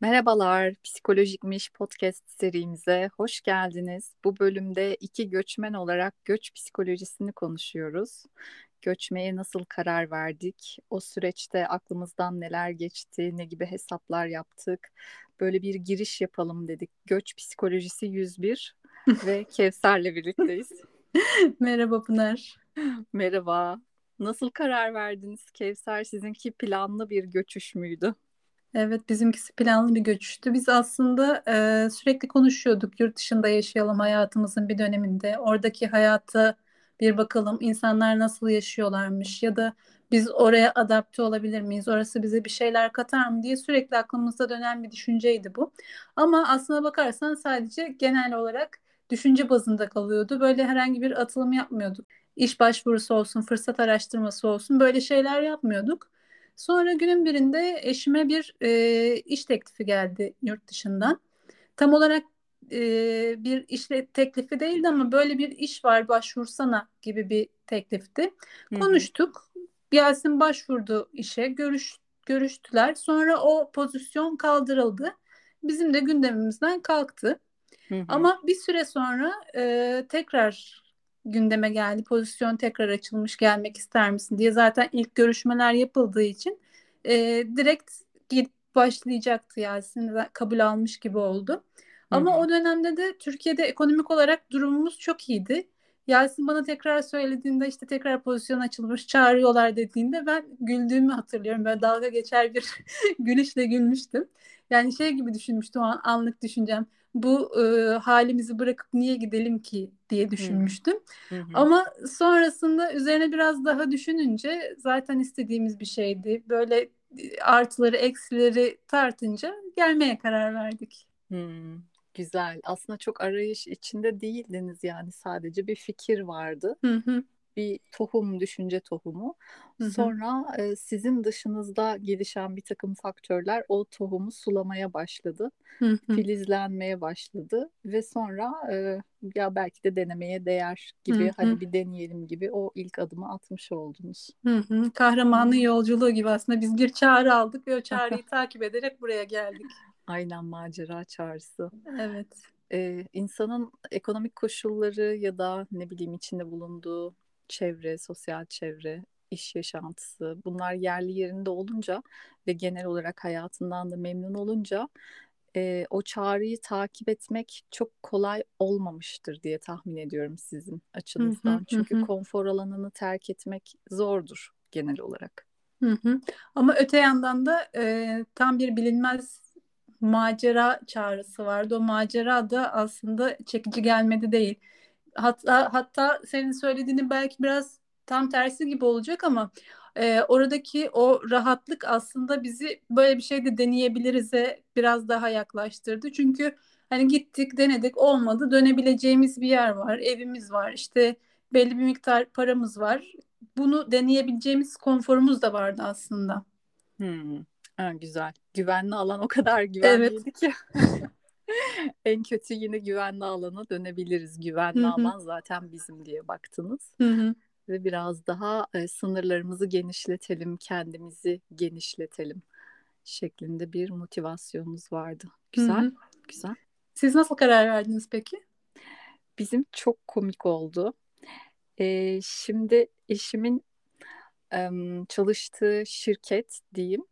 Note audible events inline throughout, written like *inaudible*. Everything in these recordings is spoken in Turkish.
Merhabalar, Psikolojikmiş podcast serimize hoş geldiniz. Bu bölümde iki göçmen olarak göç psikolojisini konuşuyoruz. Göçmeye nasıl karar verdik? O süreçte aklımızdan neler geçti? Ne gibi hesaplar yaptık? Böyle bir giriş yapalım dedik. Göç psikolojisi 101 ve *laughs* Kevser'le birlikteyiz. *laughs* Merhaba Pınar. Merhaba. Nasıl karar verdiniz Kevser? Sizinki planlı bir göçüş müydü? Evet bizimkisi planlı bir göçüştü. Biz aslında e, sürekli konuşuyorduk yurt dışında yaşayalım hayatımızın bir döneminde. Oradaki hayata bir bakalım insanlar nasıl yaşıyorlarmış ya da biz oraya adapte olabilir miyiz? Orası bize bir şeyler katar mı diye sürekli aklımızda dönen bir düşünceydi bu. Ama aslına bakarsan sadece genel olarak düşünce bazında kalıyordu. Böyle herhangi bir atılım yapmıyorduk. İş başvurusu olsun, fırsat araştırması olsun böyle şeyler yapmıyorduk. Sonra günün birinde eşime bir e, iş teklifi geldi yurt dışından. Tam olarak e, bir iş teklifi değildi ama böyle bir iş var başvursana gibi bir teklifti. Hı-hı. Konuştuk. Yasin başvurdu işe, görüş görüştüler. Sonra o pozisyon kaldırıldı. Bizim de gündemimizden kalktı. Hı hı. Ama bir süre sonra e, tekrar gündeme geldi. Pozisyon tekrar açılmış gelmek ister misin diye zaten ilk görüşmeler yapıldığı için e, direkt başlayacaktı Yasin kabul almış gibi oldu. Ama Hı-hı. o dönemde de Türkiye'de ekonomik olarak durumumuz çok iyiydi. Yasin bana tekrar söylediğinde işte tekrar pozisyon açılmış çağırıyorlar dediğinde ben güldüğümü hatırlıyorum. Böyle dalga geçer bir *laughs* gülüşle gülmüştüm. Yani şey gibi düşünmüştüm o an anlık düşüncem bu e, halimizi bırakıp niye gidelim ki diye düşünmüştüm. Hı hı. Ama sonrasında üzerine biraz daha düşününce zaten istediğimiz bir şeydi. Böyle artıları eksileri tartınca gelmeye karar verdik. Hmm, güzel. Aslında çok arayış içinde değildiniz yani sadece bir fikir vardı. Hı hı bir tohum, düşünce tohumu. Hı-hı. Sonra e, sizin dışınızda gelişen bir takım faktörler o tohumu sulamaya başladı. Hı-hı. Filizlenmeye başladı ve sonra e, ya belki de denemeye değer gibi Hı-hı. hani bir deneyelim gibi o ilk adımı atmış oldunuz. Hı-hı. Kahramanın yolculuğu gibi aslında biz bir çağrı aldık ve o *laughs* çağrıyı takip ederek buraya geldik. Aynen macera çağrısı. Evet. Ee, insanın ekonomik koşulları ya da ne bileyim içinde bulunduğu çevre, sosyal çevre, iş yaşantısı bunlar yerli yerinde olunca ve genel olarak hayatından da memnun olunca e, o çağrıyı takip etmek çok kolay olmamıştır diye tahmin ediyorum sizin açınızdan. Hı hı, Çünkü hı. konfor alanını terk etmek zordur genel olarak. Hı hı. Ama öte yandan da e, tam bir bilinmez macera çağrısı vardı. O macera da aslında çekici gelmedi değil hatta hatta senin söylediğini belki biraz tam tersi gibi olacak ama e, oradaki o rahatlık aslında bizi böyle bir şey de deneyebiliriz'e biraz daha yaklaştırdı. Çünkü hani gittik denedik olmadı dönebileceğimiz bir yer var evimiz var işte belli bir miktar paramız var bunu deneyebileceğimiz konforumuz da vardı aslında. Hmm. Ha, güzel. Güvenli alan o kadar güvenliydi evet. ki. *laughs* en kötü yine güvenli alana dönebiliriz. Güvenli Hı-hı. alan zaten bizim diye baktınız. Hı-hı. Ve biraz daha e, sınırlarımızı genişletelim, kendimizi genişletelim şeklinde bir motivasyonumuz vardı. Güzel, Hı-hı. güzel. Siz nasıl karar verdiniz peki? Bizim çok komik oldu. Ee, şimdi eşimin e, çalıştığı şirket diyeyim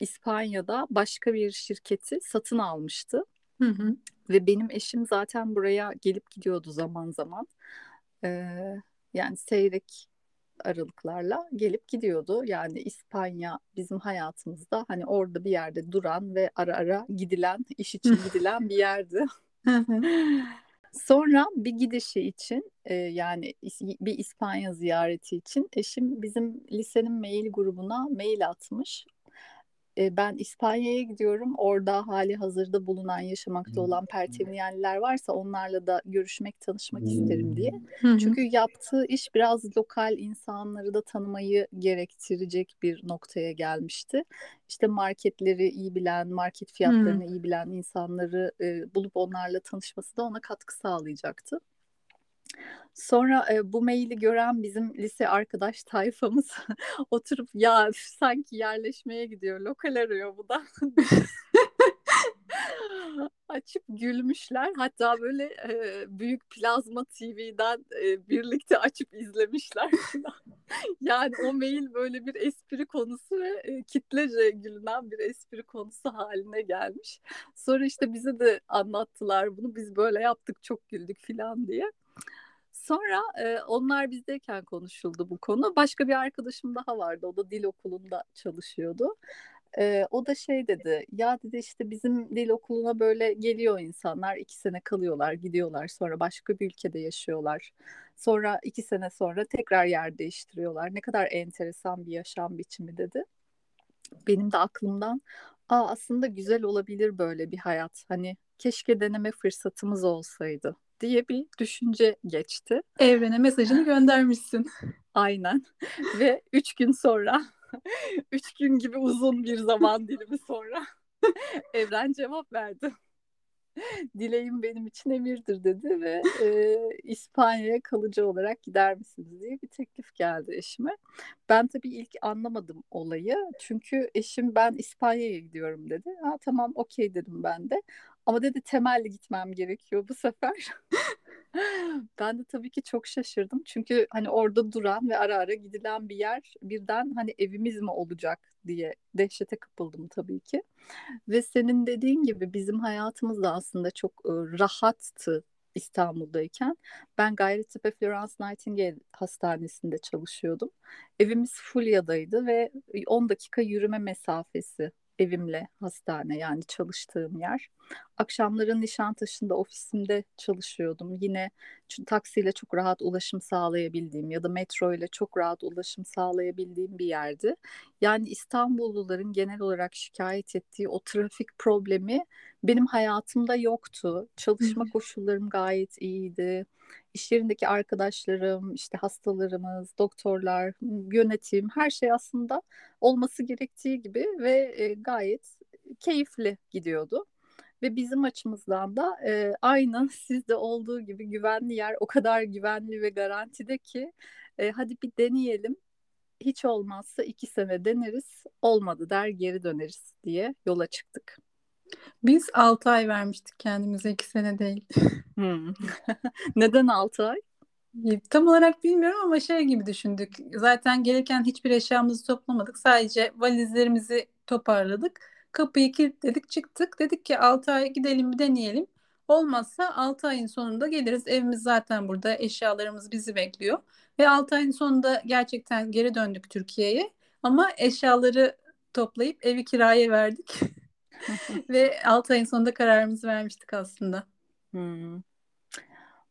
İspanya'da başka bir şirketi satın almıştı. Hı hı. Ve benim eşim zaten buraya gelip gidiyordu zaman zaman. Ee, yani seyrek aralıklarla gelip gidiyordu. Yani İspanya bizim hayatımızda hani orada bir yerde duran ve ara ara gidilen, iş için gidilen bir yerdi. *laughs* Sonra bir gidişi için e, yani bir İspanya ziyareti için eşim bizim lisenin mail grubuna mail atmış ben İspanya'ya gidiyorum. Orada hali hazırda bulunan, yaşamakta olan Pertemniyeliler varsa onlarla da görüşmek, tanışmak isterim diye. Çünkü yaptığı iş biraz lokal insanları da tanımayı gerektirecek bir noktaya gelmişti. İşte marketleri iyi bilen, market fiyatlarını iyi bilen insanları e, bulup onlarla tanışması da ona katkı sağlayacaktı. Sonra e, bu maili gören bizim lise arkadaş tayfamız *laughs* oturup ya sanki yerleşmeye gidiyor lokal arıyor bu da *laughs* Açıp gülmüşler. Hatta böyle e, büyük plazma TV'den e, birlikte açıp izlemişler. *laughs* yani o mail böyle bir espri konusu ve e, kitlece gülünen bir espri konusu haline gelmiş. Sonra işte bize de anlattılar bunu. Biz böyle yaptık çok güldük falan diye. Sonra e, onlar bizdeyken konuşuldu bu konu. Başka bir arkadaşım daha vardı. O da dil okulunda çalışıyordu. E, o da şey dedi. Ya dedi işte bizim dil okuluna böyle geliyor insanlar. iki sene kalıyorlar, gidiyorlar. Sonra başka bir ülkede yaşıyorlar. Sonra iki sene sonra tekrar yer değiştiriyorlar. Ne kadar enteresan bir yaşam biçimi dedi. Benim de aklımdan Aa, aslında güzel olabilir böyle bir hayat. Hani keşke deneme fırsatımız olsaydı diye bir düşünce geçti. Evrene mesajını göndermişsin. Aynen. *laughs* Ve üç gün sonra, *laughs* üç gün gibi uzun bir zaman dilimi sonra *laughs* evren cevap verdi. Dileğim benim için emirdir dedi ve e, İspanya'ya kalıcı olarak gider misiniz diye bir teklif geldi eşime. Ben tabii ilk anlamadım olayı. Çünkü eşim ben İspanya'ya gidiyorum dedi. Ha tamam okey dedim ben de. Ama dedi temelli gitmem gerekiyor bu sefer. *laughs* ben de tabii ki çok şaşırdım. Çünkü hani orada duran ve ara ara gidilen bir yer birden hani evimiz mi olacak diye dehşete kapıldım tabii ki. Ve senin dediğin gibi bizim hayatımız da aslında çok e, rahattı İstanbul'dayken. Ben Gayrettepe Florence Nightingale Hastanesi'nde çalışıyordum. Evimiz Fulya'daydı ve 10 dakika yürüme mesafesi evimle hastane yani çalıştığım yer. Akşamları Nişantaşı'nda ofisimde çalışıyordum. Yine taksiyle çok rahat ulaşım sağlayabildiğim ya da metro ile çok rahat ulaşım sağlayabildiğim bir yerdi. Yani İstanbulluların genel olarak şikayet ettiği o trafik problemi benim hayatımda yoktu. Çalışma koşullarım gayet iyiydi. İş yerindeki arkadaşlarım, işte hastalarımız, doktorlar, yönetim her şey aslında olması gerektiği gibi ve e, gayet keyifli gidiyordu. Ve bizim açımızdan da e, aynı *laughs* sizde olduğu gibi güvenli yer o kadar güvenli ve garantide ki e, hadi bir deneyelim. Hiç olmazsa iki sene deneriz, olmadı der geri döneriz diye yola çıktık. Biz 6 ay vermiştik kendimize 2 sene değil. Hmm. *laughs* Neden 6 ay? Tam olarak bilmiyorum ama şey gibi düşündük. Zaten gelirken hiçbir eşyamızı toplamadık. Sadece valizlerimizi toparladık. Kapıyı kilitledik çıktık. Dedik ki 6 ay gidelim bir deneyelim. Olmazsa 6 ayın sonunda geliriz. Evimiz zaten burada. Eşyalarımız bizi bekliyor. Ve 6 ayın sonunda gerçekten geri döndük Türkiye'ye. Ama eşyaları toplayıp evi kiraya verdik. *laughs* *laughs* Ve 6 ayın sonunda kararımızı vermiştik aslında. Hmm.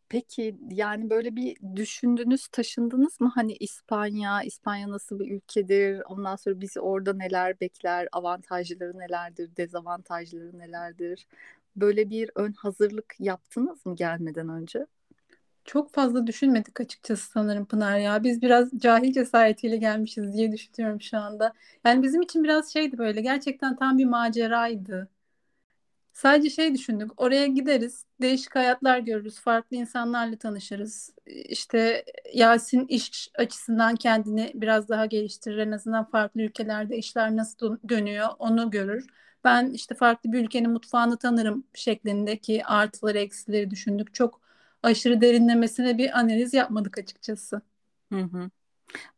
Peki yani böyle bir düşündünüz, taşındınız mı? Hani İspanya, İspanya nasıl bir ülkedir? Ondan sonra bizi orada neler bekler? Avantajları nelerdir? Dezavantajları nelerdir? Böyle bir ön hazırlık yaptınız mı gelmeden önce? Çok fazla düşünmedik açıkçası sanırım Pınar ya. Biz biraz cahil cesaretiyle gelmişiz diye düşünüyorum şu anda. Yani bizim için biraz şeydi böyle gerçekten tam bir maceraydı. Sadece şey düşündük. Oraya gideriz, değişik hayatlar görürüz, farklı insanlarla tanışırız. İşte Yasin iş açısından kendini biraz daha geliştirir. En azından farklı ülkelerde işler nasıl dönüyor onu görür. Ben işte farklı bir ülkenin mutfağını tanırım şeklindeki artıları eksileri düşündük. Çok aşırı derinlemesine bir analiz yapmadık açıkçası. Hı hı.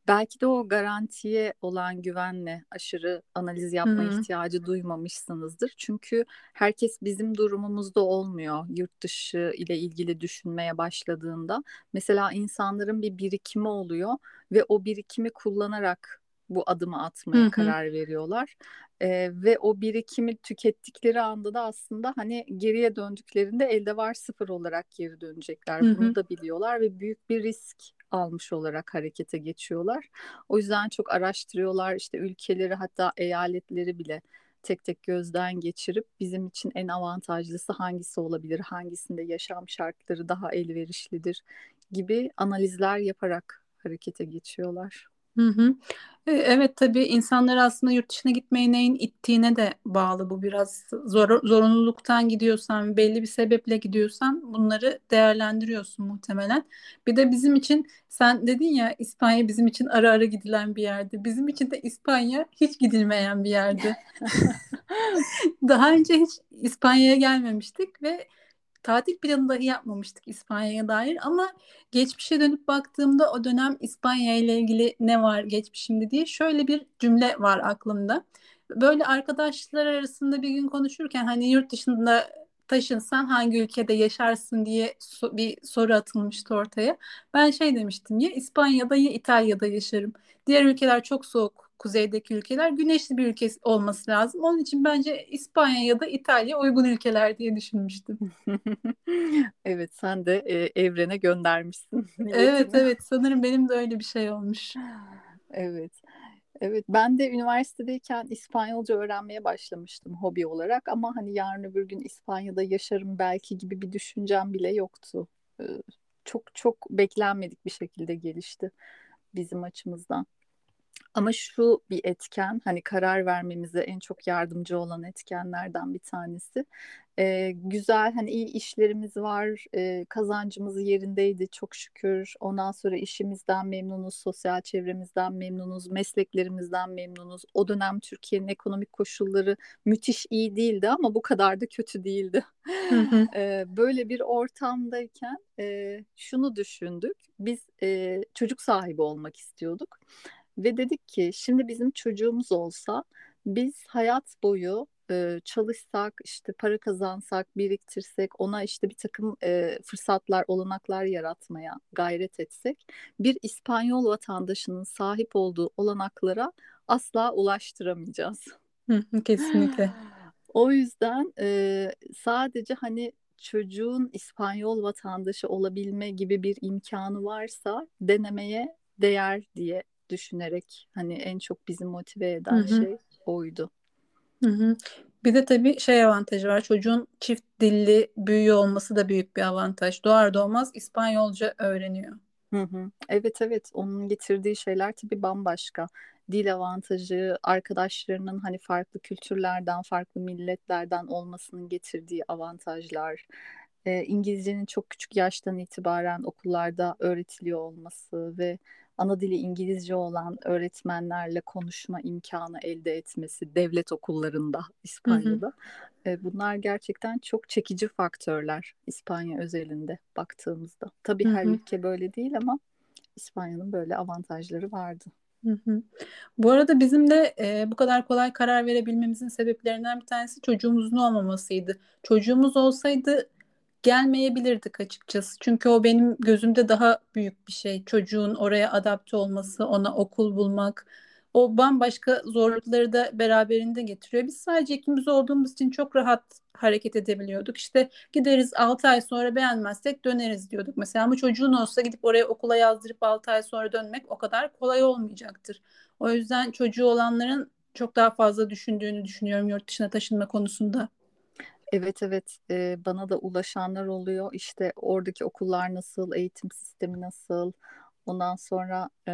Belki de o garantiye olan güvenle aşırı analiz yapma Hı-hı. ihtiyacı duymamışsınızdır. Çünkü herkes bizim durumumuzda olmuyor. Yurt dışı ile ilgili düşünmeye başladığında mesela insanların bir birikimi oluyor ve o birikimi kullanarak bu adımı atmaya Hı-hı. karar veriyorlar. Ee, ve o birikimi tükettikleri anda da aslında hani geriye döndüklerinde elde var sıfır olarak geri dönecekler. Hı-hı. Bunu da biliyorlar ve büyük bir risk almış olarak harekete geçiyorlar. O yüzden çok araştırıyorlar işte ülkeleri hatta eyaletleri bile tek tek gözden geçirip bizim için en avantajlısı hangisi olabilir, hangisinde yaşam şartları daha elverişlidir gibi analizler yaparak harekete geçiyorlar. Hı hı. E, evet tabii insanlar aslında yurt dışına gitmeye neyin ittiğine de bağlı bu biraz zor, zorunluluktan gidiyorsan belli bir sebeple gidiyorsan bunları değerlendiriyorsun muhtemelen. Bir de bizim için sen dedin ya İspanya bizim için ara ara gidilen bir yerdi. Bizim için de İspanya hiç gidilmeyen bir yerdi. *laughs* Daha önce hiç İspanya'ya gelmemiştik ve tatil planı dahi yapmamıştık İspanya'ya dair ama geçmişe dönüp baktığımda o dönem İspanya ile ilgili ne var geçmişimde diye şöyle bir cümle var aklımda. Böyle arkadaşlar arasında bir gün konuşurken hani yurt dışında taşınsan hangi ülkede yaşarsın diye so- bir soru atılmıştı ortaya. Ben şey demiştim ya İspanya'da ya İtalya'da yaşarım. Diğer ülkeler çok soğuk kuzeydeki ülkeler güneşli bir ülke olması lazım. Onun için bence İspanya ya da İtalya uygun ülkeler diye düşünmüştüm. *laughs* Evet, sen de e, evrene göndermişsin *laughs* Evet evet sanırım benim de öyle bir şey olmuş. *laughs* Evet. Evet, ben de üniversitedeyken İspanyolca öğrenmeye başlamıştım hobi olarak ama hani yarın öbür gün İspanya'da yaşarım belki gibi bir düşüncem bile yoktu. Ee, Çok çok beklenmedik bir şekilde gelişti bizim açımızdan. Ama şu bir etken, hani karar vermemize en çok yardımcı olan etkenlerden bir tanesi. Ee, güzel, hani iyi işlerimiz var, ee, kazancımız yerindeydi çok şükür. Ondan sonra işimizden memnunuz, sosyal çevremizden memnunuz, mesleklerimizden memnunuz. O dönem Türkiye'nin ekonomik koşulları müthiş iyi değildi ama bu kadar da kötü değildi. Hı hı, *laughs* Ee, böyle bir ortamdayken e, şunu düşündük, biz e, çocuk sahibi olmak istiyorduk. Ve dedik ki şimdi bizim çocuğumuz olsa biz hayat boyu e, çalışsak işte para kazansak biriktirsek ona işte bir takım e, fırsatlar olanaklar yaratmaya gayret etsek bir İspanyol vatandaşının sahip olduğu olanaklara asla ulaştıramayacağız. kesinlikle. O yüzden e, sadece hani çocuğun İspanyol vatandaşı olabilme gibi bir imkanı varsa denemeye değer diye düşünerek hani en çok bizi motive eden hı, şey oydu. hı hı. Bir de tabii şey avantajı var. Çocuğun çift dilli büyüyor olması da büyük bir avantaj. Doğar doğmaz İspanyolca öğreniyor. Hı hı. Evet evet onun getirdiği şeyler tabii bambaşka. Dil avantajı, arkadaşlarının hani farklı kültürlerden, farklı milletlerden olmasının getirdiği avantajlar, e, İngilizcenin çok küçük yaştan itibaren okullarda öğretiliyor olması ve ana dili İngilizce olan öğretmenlerle konuşma imkanı elde etmesi devlet okullarında Hı hı, İspanya'da. E, bunlar gerçekten çok çekici faktörler İspanya özelinde baktığımızda. Tabii hı her hı, ülke böyle değil ama İspanya'nın böyle avantajları vardı. hı hı. Bu arada bizim de e, bu kadar kolay karar verebilmemizin sebeplerinden bir tanesi çocuğumuzun olmamasıydı. Çocuğumuz olsaydı gelmeyebilirdik açıkçası. Çünkü o benim gözümde daha büyük bir şey. Çocuğun oraya adapte olması, ona okul bulmak, o bambaşka zorlukları da beraberinde getiriyor. Biz sadece ikimiz olduğumuz için çok rahat hareket edebiliyorduk. İşte gideriz 6 ay sonra beğenmezsek döneriz diyorduk. Mesela ama çocuğun olsa gidip oraya okula yazdırıp 6 ay sonra dönmek o kadar kolay olmayacaktır. O yüzden çocuğu olanların çok daha fazla düşündüğünü düşünüyorum yurt dışına taşınma konusunda. Evet evet e, bana da ulaşanlar oluyor. İşte oradaki okullar nasıl, eğitim sistemi nasıl, ondan sonra e,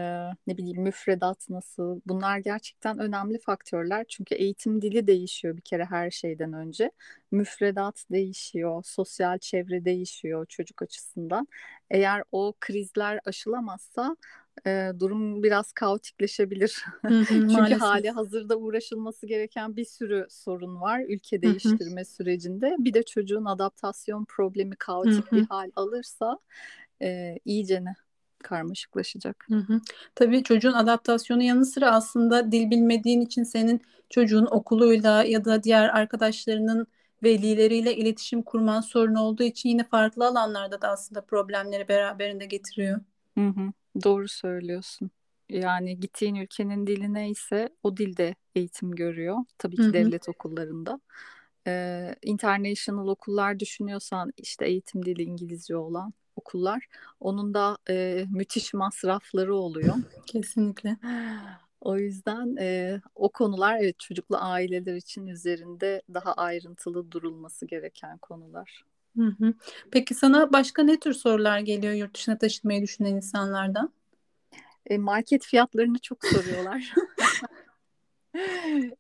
ne bileyim müfredat nasıl. Bunlar gerçekten önemli faktörler. Çünkü eğitim dili değişiyor bir kere her şeyden önce. Müfredat değişiyor, sosyal çevre değişiyor çocuk açısından. Eğer o krizler aşılamazsa e, durum biraz kaotikleşebilir. Hı hı, *laughs* Çünkü maalesef. hali hazırda uğraşılması gereken bir sürü sorun var ülke Hı hı, değiştirme sürecinde. Bir de çocuğun adaptasyon problemi hı kaotik bir hal alırsa e, iyicene karmaşıklaşacak. Hı hı. Tabii çocuğun adaptasyonu yanı sıra aslında dil bilmediğin için senin çocuğun okuluyla ya da diğer arkadaşlarının velileriyle iletişim kurman sorun olduğu için yine farklı alanlarda da aslında problemleri beraberinde getiriyor. Hı hı, doğru söylüyorsun. Yani gittiğin ülkenin dili neyse o dilde eğitim görüyor. Tabii ki hı, devlet okullarında. Ee, international okullar düşünüyorsan işte eğitim dili İngilizce olan okullar. Onun da e, müthiş masrafları oluyor. *laughs* kesinlikle. O yüzden e, o konular evet çocuklu aileler için üzerinde daha ayrıntılı durulması gereken konular. Hı hı. Peki sana başka ne tür sorular geliyor yurt dışına taşınmayı düşünen insanlardan? E, market fiyatlarını çok soruyorlar. *laughs*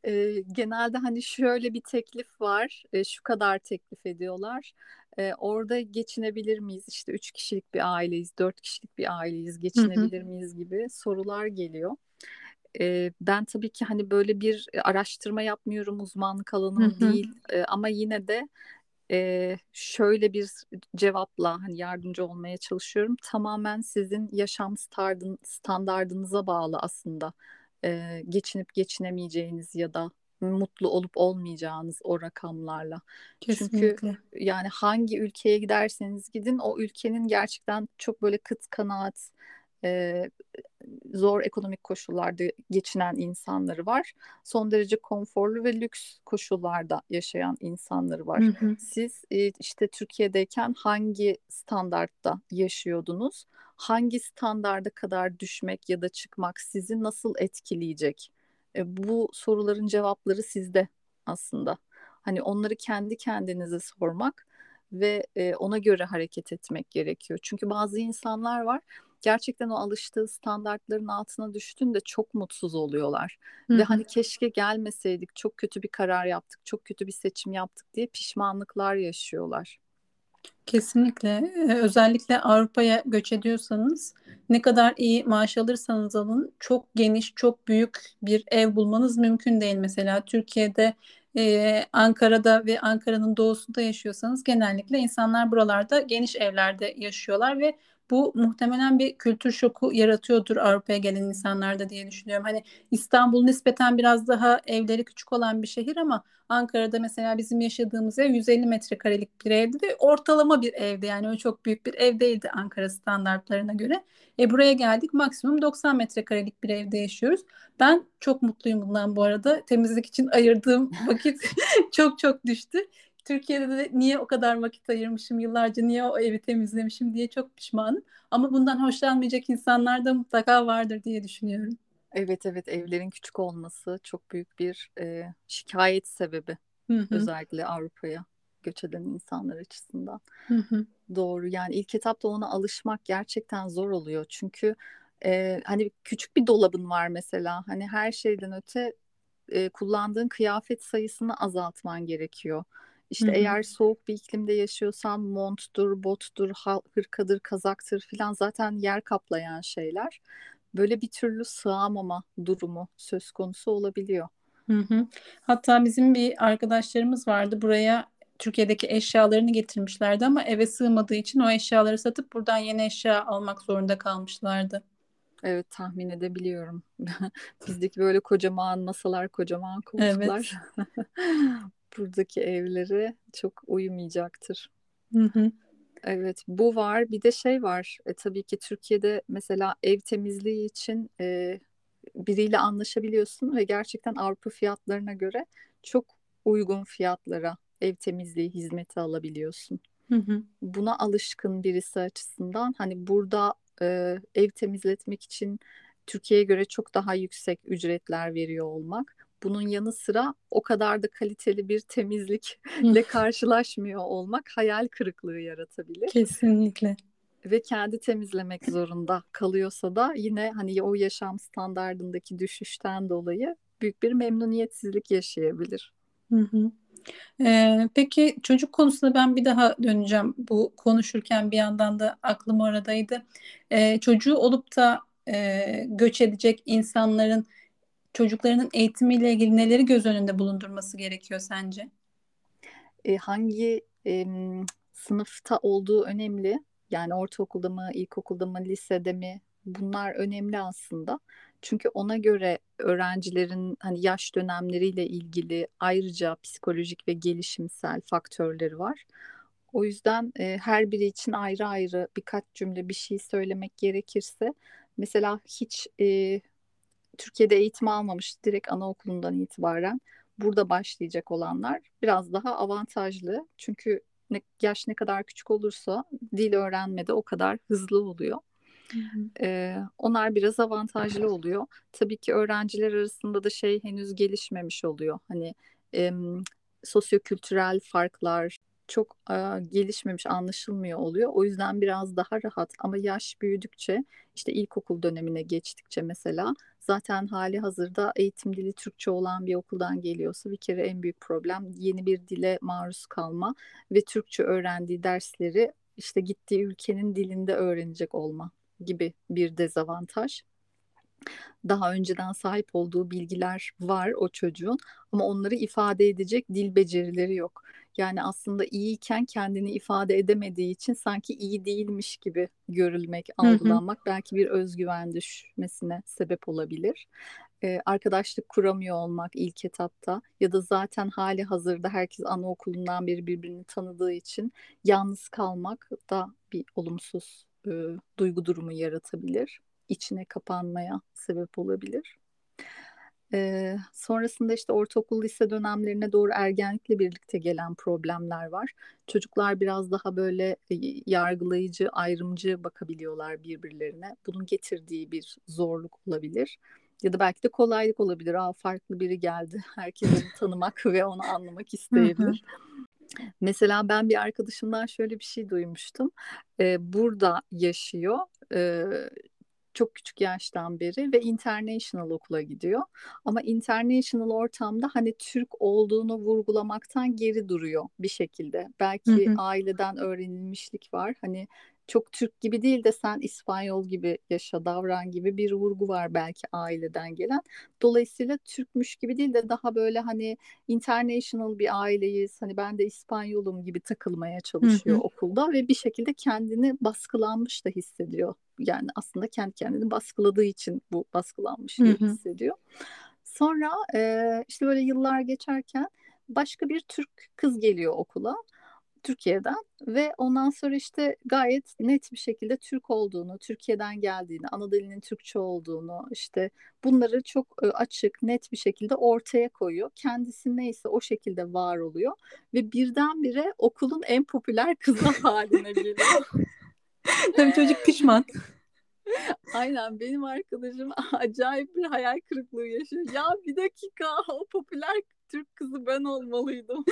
E, genelde hani şöyle bir teklif var, e, şu kadar teklif ediyorlar. E, orada geçinebilir miyiz? İşte üç kişilik bir aileyiz, dört kişilik bir aileyiz, Hı hı, geçinebilir miyiz gibi sorular geliyor. e, ben tabii ki hani böyle bir araştırma yapmıyorum uzmanlık alanım Hı hı. değil E, ama yine de e, şöyle bir cevapla hani yardımcı olmaya çalışıyorum. Tamamen sizin yaşam standardın, standardınıza bağlı aslında e, geçinip geçinemeyeceğiniz ya da mutlu olup olmayacağınız o rakamlarla. Çünkü Kesinlikle. yani hangi ülkeye giderseniz gidin o ülkenin gerçekten çok böyle kıt kanaat e, zor ekonomik koşullarda geçinen insanları var. Son derece konforlu ve lüks koşullarda yaşayan insanları var. Hı hı. Siz e, işte Türkiye'deyken hangi standartta yaşıyordunuz? Hangi standarda kadar düşmek ya da çıkmak sizi nasıl etkileyecek? E, bu soruların cevapları sizde aslında. Hani onları kendi kendinize sormak ve e, ona göre hareket etmek gerekiyor. Çünkü bazı insanlar var gerçekten o alıştığı standartların altına düştüğünde çok mutsuz oluyorlar. Hı Ve hani keşke gelmeseydik, çok kötü bir karar yaptık, çok kötü bir seçim yaptık diye pişmanlıklar yaşıyorlar. Kesinlikle. Özellikle Avrupa'ya göç ediyorsanız ne kadar iyi maaş alırsanız alın çok geniş, çok büyük bir ev bulmanız mümkün değil. Mesela Türkiye'de, e, Ankara'da ve Ankara'nın doğusunda yaşıyorsanız genellikle insanlar buralarda geniş evlerde yaşıyorlar ve bu muhtemelen bir kültür şoku yaratıyordur Avrupa'ya gelen insanlarda diye düşünüyorum. Hani İstanbul nispeten biraz daha evleri küçük olan bir şehir ama Ankara'da mesela bizim yaşadığımız ev 150 metrekarelik bir evdi ve ortalama bir evdi. Yani o çok büyük bir ev değildi Ankara standartlarına göre. E buraya geldik maksimum 90 metrekarelik bir evde yaşıyoruz. Ben çok mutluyum bundan bu arada. Temizlik için ayırdığım vakit *laughs* çok çok düştü. Türkiye'de de niye o kadar vakit ayırmışım yıllarca niye o evi temizlemişim diye çok pişmanım. Ama bundan hoşlanmayacak insanlar da mutlaka vardır diye düşünüyorum. Evet evet evlerin küçük olması çok büyük bir e, şikayet sebebi Hı hı, özellikle Avrupa'ya göç eden insanlar açısından. hı hı, Doğru yani ilk etapta ona alışmak gerçekten zor oluyor. Çünkü e, hani küçük bir dolabın var mesela hani her şeyden öte e, kullandığın kıyafet sayısını azaltman gerekiyor. İşte hı. eğer soğuk bir iklimde yaşıyorsan monttur, bottur, hırkadır, kazaktır filan zaten yer kaplayan şeyler. Böyle bir türlü sığamama durumu söz konusu olabiliyor. Hı hı. Hatta bizim bir arkadaşlarımız vardı. Buraya Türkiye'deki eşyalarını getirmişlerdi ama eve sığmadığı için o eşyaları satıp buradan yeni eşya almak zorunda kalmışlardı. Evet tahmin edebiliyorum. *laughs* Bizdeki böyle kocaman masalar, kocaman koltuklar Evet. *laughs* buradaki evlere çok uyumayacaktır. Hı hı. Evet, bu var. Bir de şey var. E, tabii ki Türkiye'de mesela ev temizliği için e, biriyle anlaşabiliyorsun ve gerçekten Avrupa fiyatlarına göre çok uygun fiyatlara ev temizliği hizmeti alabiliyorsun. Hı hı. Buna alışkın birisi açısından hani burada e, ev temizletmek için Türkiye'ye göre çok daha yüksek ücretler veriyor olmak. Bunun yanı sıra o kadar da kaliteli bir temizlikle *laughs* karşılaşmıyor olmak hayal kırıklığı yaratabilir. Kesinlikle. Ve kendi temizlemek zorunda kalıyorsa da yine hani o yaşam standardındaki düşüşten dolayı büyük bir memnuniyetsizlik yaşayabilir. Hı hı. Ee, peki çocuk konusunda ben bir daha döneceğim. Bu konuşurken bir yandan da aklım oradaydı. Ee, çocuğu olup da e, göç edecek insanların çocuklarının eğitimiyle ilgili neleri göz önünde bulundurması gerekiyor sence? e, hangi em, sınıfta olduğu önemli. Yani ortaokulda mı, ilkokulda mı, lisede mi? Bunlar önemli aslında. Çünkü ona göre öğrencilerin hani yaş dönemleriyle ilgili ayrıca psikolojik ve gelişimsel faktörleri var. O yüzden e, her biri için ayrı ayrı birkaç cümle bir şey söylemek gerekirse, mesela hiç e, Türkiye'de eğitim almamış direkt anaokulundan itibaren burada başlayacak olanlar biraz daha avantajlı. Çünkü ne, yaş ne kadar küçük olursa dil öğrenmede o kadar hızlı oluyor. Hı hı. Ee, onlar biraz avantajlı oluyor. Tabii ki öğrenciler arasında da şey henüz gelişmemiş oluyor. Hani em, sosyokültürel farklar çok e, gelişmemiş, anlaşılmıyor oluyor. O yüzden biraz daha rahat. Ama yaş büyüdükçe, işte ilkokul dönemine geçtikçe mesela zaten hali hazırda eğitim dili Türkçe olan bir okuldan geliyorsa bir kere en büyük problem yeni bir dile maruz kalma ve Türkçe öğrendiği dersleri işte gittiği ülkenin dilinde öğrenecek olma gibi bir dezavantaj. daha önceden sahip olduğu bilgiler var o çocuğun ama onları ifade edecek dil becerileri yok. Yani aslında iyiyken kendini ifade edemediği için sanki iyi değilmiş gibi görülmek, algılanmak hı hı. belki bir özgüven düşmesine sebep olabilir. Ee, arkadaşlık kuramıyor olmak ilk etapta ya da zaten hali hazırda herkes anaokulundan beri birbirini tanıdığı için yalnız kalmak da bir olumsuz e, duygu durumu yaratabilir. İçine kapanmaya sebep olabilir. Ee, sonrasında işte ortaokul lise dönemlerine doğru ergenlikle birlikte gelen problemler var. Çocuklar biraz daha böyle e, yargılayıcı, ayrımcı bakabiliyorlar birbirlerine. Bunun getirdiği bir zorluk olabilir. Ya da belki de kolaylık olabilir. Aa farklı biri geldi. *laughs* Herkes onu tanımak ve onu anlamak isteyebilir. Mesela ben bir arkadaşımdan şöyle bir şey duymuştum. Ee, burada yaşıyor. Ee, çok küçük yaştan beri ve international okula gidiyor. Ama international ortamda hani Türk olduğunu vurgulamaktan geri duruyor bir şekilde. Belki hı hı. aileden öğrenilmişlik var. Hani çok Türk gibi değil de sen İspanyol gibi yaşa davran gibi bir vurgu var belki aileden gelen. Dolayısıyla Türkmüş gibi değil de daha böyle hani international bir aileyiz. Hani ben de İspanyolum gibi takılmaya çalışıyor hı hı. okulda ve bir şekilde kendini baskılanmış da hissediyor. Yani aslında kendi kendini baskıladığı için bu baskılanmış hı hı. hissediyor. Sonra e, işte böyle yıllar geçerken başka bir Türk kız geliyor okula Türkiye'den ve ondan sonra işte gayet net bir şekilde Türk olduğunu, Türkiye'den geldiğini, ana dilinin Türkçe olduğunu işte bunları çok açık, net bir şekilde ortaya koyuyor. Kendisi neyse o şekilde var oluyor ve birdenbire okulun en popüler kızı *laughs* haline geliyor. *laughs* Tabii çocuk pişman. *laughs* Aynen benim arkadaşım *laughs* acayip bir hayal kırıklığı yaşıyor. Ya bir dakika o popüler Türk kızı ben olmalıydım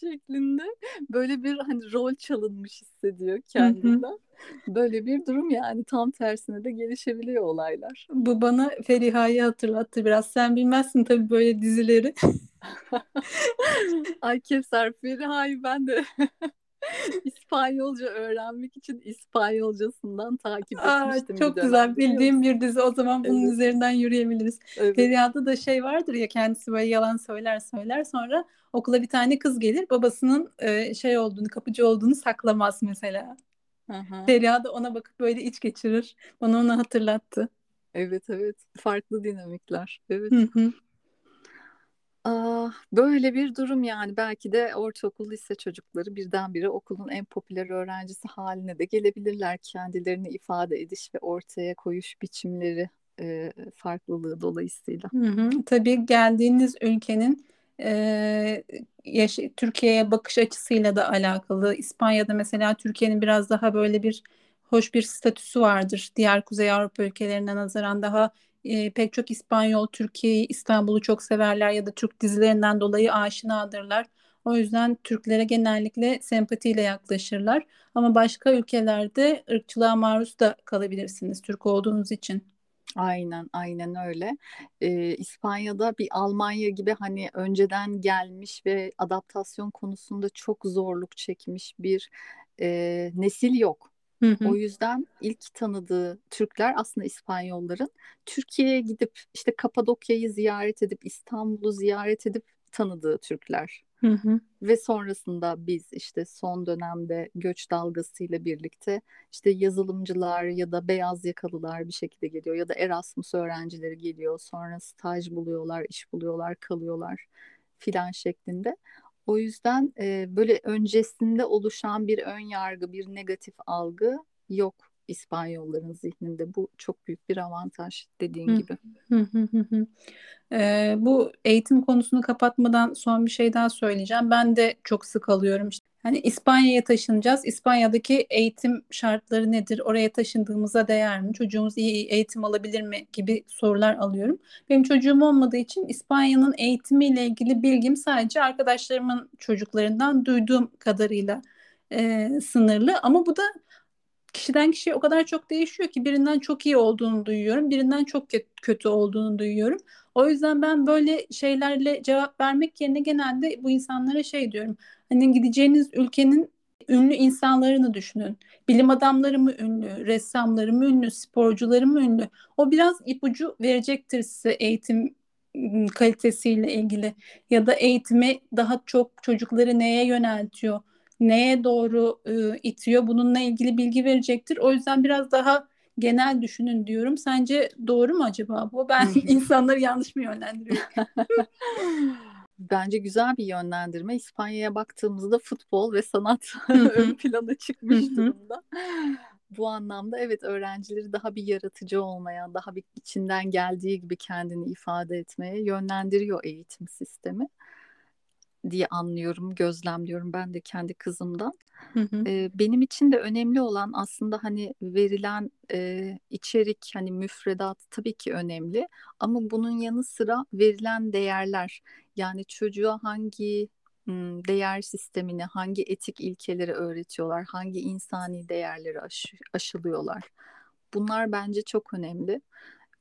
şeklinde böyle bir hani rol çalınmış hissediyor kendinden. Böyle bir durum yani tam tersine de gelişebiliyor olaylar. Bu bana Feriha'yı hatırlattı biraz. Sen bilmezsin tabii böyle dizileri. Ay Kevser Feriha'yı ben de *laughs* İspanyolca öğrenmek için İspanyolcasından takip etmiştim. Aa, çok bir güzel bildiğim bir dizi o zaman bunun evet. üzerinden yürüyebiliriz. Evet. Da şey vardır ya kendisi böyle yalan söyler söyler sonra okula bir tane kız gelir babasının e, şey olduğunu kapıcı olduğunu saklamaz mesela. Aha. Da ona bakıp böyle iç geçirir. Bana onu hatırlattı. Evet evet farklı dinamikler. Evet. Hı hı. Ah, böyle bir durum yani belki de ortaokul lise çocukları birdenbire okulun en popüler öğrencisi haline de gelebilirler kendilerini ifade ediş ve ortaya koyuş biçimleri e, farklılığı dolayısıyla. Hı hı. Tabii geldiğiniz ülkenin e, yaş- Türkiye'ye bakış açısıyla da alakalı. İspanya'da mesela Türkiye'nin biraz daha böyle bir hoş bir statüsü vardır. Diğer Kuzey Avrupa ülkelerine nazaran daha e, pek çok İspanyol Türkiye'yi, İstanbul'u çok severler ya da Türk dizilerinden dolayı aşinadırlar. O yüzden Türklere genellikle sempatiyle yaklaşırlar. Ama başka ülkelerde ırkçılığa maruz da kalabilirsiniz Türk olduğunuz için. Aynen, aynen öyle. Ee, İspanya'da bir Almanya gibi hani önceden gelmiş ve adaptasyon konusunda çok zorluk çekmiş bir e, nesil yok. Hı hı. O yüzden ilk tanıdığı Türkler aslında İspanyolların Türkiye'ye gidip işte Kapadokya'yı ziyaret edip İstanbul'u ziyaret edip tanıdığı Türkler. Hı hı. Ve sonrasında biz işte son dönemde göç dalgasıyla birlikte işte yazılımcılar ya da beyaz yakalılar bir şekilde geliyor ya da Erasmus öğrencileri geliyor. Sonra staj buluyorlar, iş buluyorlar, kalıyorlar filan şeklinde. O yüzden e, böyle öncesinde oluşan bir ön yargı, bir negatif algı yok İspanyolların zihninde. Bu çok büyük bir avantaj dediğin hı. gibi. ee, bu eğitim konusunu kapatmadan son bir şey daha söyleyeceğim. Ben de çok sık alıyorum. İşte Hani İspanya'ya taşınacağız. İspanya'daki eğitim şartları nedir? Oraya taşındığımıza değer mi? Çocuğumuz iyi eğitim alabilir mi? gibi sorular alıyorum. Benim çocuğum olmadığı için İspanya'nın eğitimiyle ilgili bilgim sadece arkadaşlarımın çocuklarından duyduğum kadarıyla e, sınırlı. Ama bu da kişiden kişiye o kadar çok değişiyor ki birinden çok iyi olduğunu duyuyorum, birinden çok kötü olduğunu duyuyorum. O yüzden ben böyle şeylerle cevap vermek yerine genelde bu insanlara şey diyorum. Hani gideceğiniz ülkenin ünlü insanlarını düşünün. Bilim adamları mı ünlü, ressamları mı ünlü, sporcuları mı ünlü? O biraz ipucu verecektir size eğitim ıı, kalitesiyle ilgili ya da eğitimi daha çok çocukları neye yöneltiyor, neye doğru e, itiyor bununla ilgili bilgi verecektir. O yüzden biraz daha genel düşünün diyorum. Sence doğru mu acaba bu? Ben *laughs* insanları yanlış mı yönlendiriyorum? *laughs* Bence güzel bir yönlendirme. İspanya'ya baktığımızda futbol ve sanat *laughs* ön plana çıkmış durumda. Bu anlamda evet öğrencileri daha bir yaratıcı olmaya, daha bir içinden geldiği gibi kendini ifade etmeye yönlendiriyor eğitim sistemi diye anlıyorum, gözlemliyorum ben de kendi kızımdan. Hı hı. Benim için de önemli olan aslında hani verilen e, içerik hani müfredat tabii ki önemli ama bunun yanı sıra verilen değerler yani çocuğa hangi değer sistemini, hangi etik ilkeleri öğretiyorlar, hangi insani değerleri aş aşılıyorlar. Bunlar bence çok önemli